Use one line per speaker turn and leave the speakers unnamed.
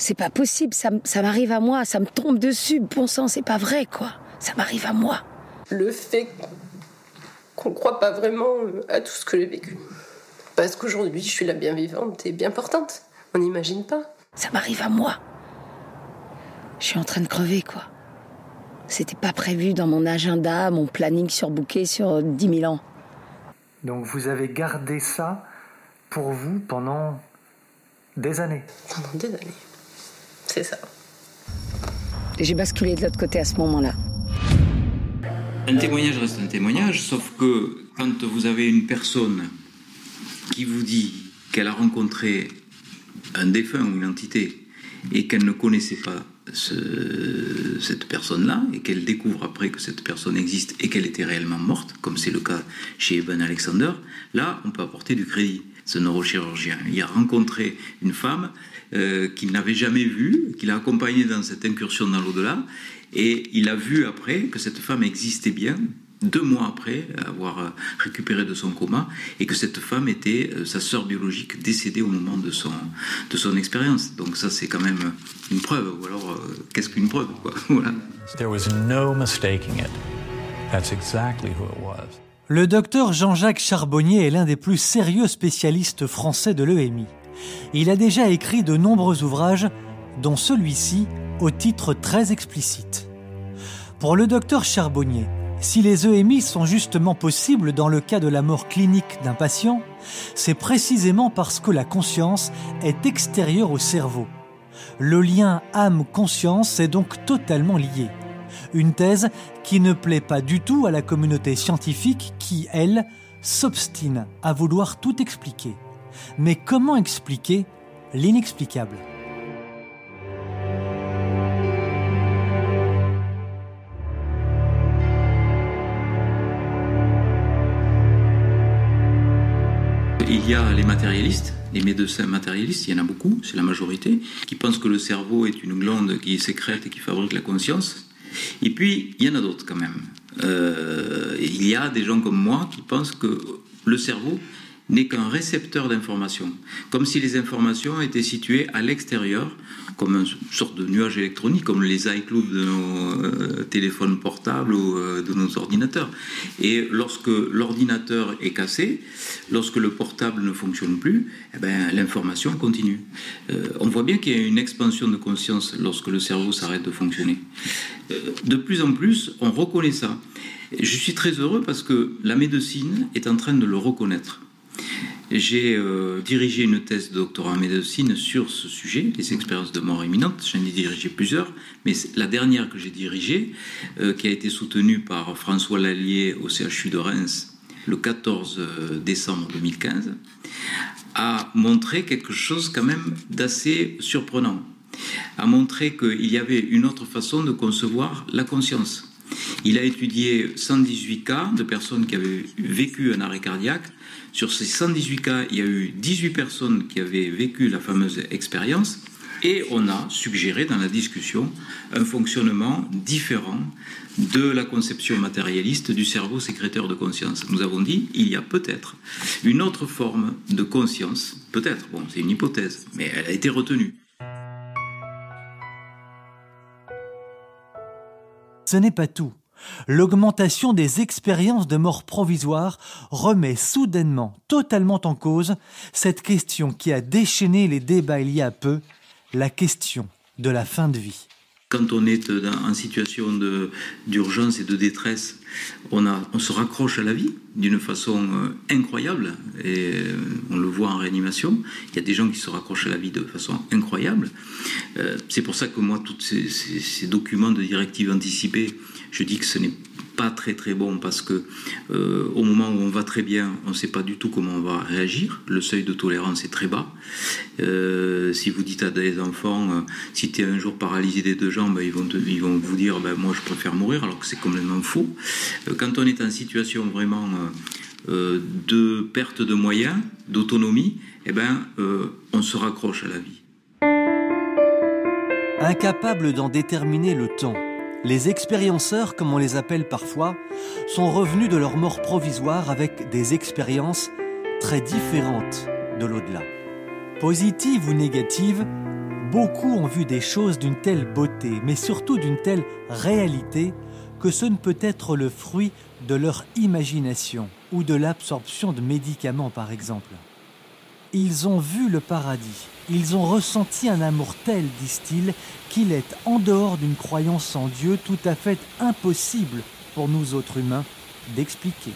C'est pas possible, ça, ça m'arrive à moi, ça me tombe dessus. Bon sang, c'est pas vrai, quoi. Ça m'arrive à moi.
Le fait qu'on ne croit pas vraiment à tout ce que j'ai vécu. Parce qu'aujourd'hui, je suis la bien vivante et bien portante. On n'imagine pas.
Ça m'arrive à moi. Je suis en train de crever, quoi. C'était pas prévu dans mon agenda, mon planning surbooké sur 10 000 ans.
Donc vous avez gardé ça pour vous pendant des années?
Pendant des années. C'est ça.
J'ai basculé de l'autre côté à ce moment-là.
Un témoignage reste un témoignage, sauf que quand vous avez une personne qui vous dit qu'elle a rencontré un défunt ou une entité et qu'elle ne connaissait pas cette personne-là et qu'elle découvre après que cette personne existe et qu'elle était réellement morte, comme c'est le cas chez Evan Alexander, là, on peut apporter du crédit. Ce neurochirurgien, il a rencontré une femme euh, qu'il n'avait jamais vue, qu'il a accompagnée dans cette incursion dans l'au-delà, et il a vu après que cette femme existait bien, deux mois après avoir euh, récupéré de son coma, et que cette femme était euh, sa sœur biologique décédée au moment de son, de son expérience. Donc ça, c'est quand même une preuve. Ou alors, qu'est-ce qu'une preuve quoi voilà.
Le docteur Jean-Jacques Charbonnier est l'un des plus sérieux spécialistes français de l'EMI. Il a déjà écrit de nombreux ouvrages, dont celui-ci au titre très explicite. Pour le docteur Charbonnier, si les EMI sont justement possibles dans le cas de la mort clinique d'un patient, c'est précisément parce que la conscience est extérieure au cerveau. Le lien âme-conscience est donc totalement lié. Une thèse qui ne plaît pas du tout à la communauté scientifique qui, elle, s'obstine à vouloir tout expliquer. Mais comment expliquer l'inexplicable?
Il y a les matérialistes, les médecins matérialistes, il y en a beaucoup, c'est la majorité, qui pensent que le cerveau est une glande qui sécrète et qui fabrique la conscience. Et puis, il y en a d'autres quand même. Euh, il y a des gens comme moi qui pensent que le cerveau n'est qu'un récepteur d'informations, comme si les informations étaient situées à l'extérieur, comme une sorte de nuage électronique, comme les iCloud de nos euh, téléphones portables ou euh, de nos ordinateurs. Et lorsque l'ordinateur est cassé, lorsque le portable ne fonctionne plus, eh ben, l'information continue. Euh, on voit bien qu'il y a une expansion de conscience lorsque le cerveau s'arrête de fonctionner. de plus en plus, on reconnaît ça. Je suis très heureux parce que la médecine est en train de le reconnaître. J'ai euh, dirigé une thèse de doctorat en médecine sur ce sujet, les expériences de mort imminente. J'en ai dirigé plusieurs, mais la dernière que j'ai dirigée, euh, qui a été soutenue par François Lallier au CHU de Reims le 14 euh, décembre 2015, a montré quelque chose quand même d'assez surprenant. A montré qu'il y avait une autre façon de concevoir la conscience. Il a étudié 118 cas de personnes qui avaient vécu un arrêt cardiaque sur ces 118 cas, il y a eu 18 personnes qui avaient vécu la fameuse expérience et on a suggéré dans la discussion un fonctionnement différent de la conception matérialiste du cerveau sécréteur de conscience. Nous avons dit il y a peut-être une autre forme de conscience, peut-être, bon, c'est une hypothèse, mais elle a été retenue.
Ce n'est pas tout l'augmentation des expériences de mort provisoire remet soudainement totalement en cause cette question qui a déchaîné les débats il y a peu, la question de la fin de vie.
Quand on est en situation d'urgence et de détresse, on, se raccroche à la vie d'une façon euh, incroyable, et euh, on le voit en réanimation. Il y a des gens qui se raccrochent à la vie de façon incroyable. Euh, c'est pour ça que moi, tous ces documents de directives anticipées, je dis que ce n'est pas très très bon parce que euh, au moment où on va très bien, on ne sait pas du tout comment on va réagir. Le seuil de tolérance est très bas. Euh, si vous dites à des enfants, euh, si tu es un jour paralysé des deux jambes, ils vont, ils vont vous dire, ben, moi je préfère mourir, alors que c'est complètement faux. quand on est en situation vraiment de perte de moyens, d'autonomie, eh ben, on se raccroche à la vie.
Incapable d'en déterminer le temps les expérienceurs, comme on les appelle parfois, sont revenus de leur mort provisoire avec des expériences très différentes de l'au-delà. Positives ou négatives, Beaucoup ont vu des choses d'une telle beauté, mais surtout d'une telle réalité, que ce ne peut être le fruit de leur imagination ou de l'absorption de médicaments par exemple. Ils ont vu le paradis, ils ont ressenti un amour tel, disent-ils, qu'il est, en dehors d'une croyance en Dieu, tout à fait impossible pour nous autres humains d'expliquer.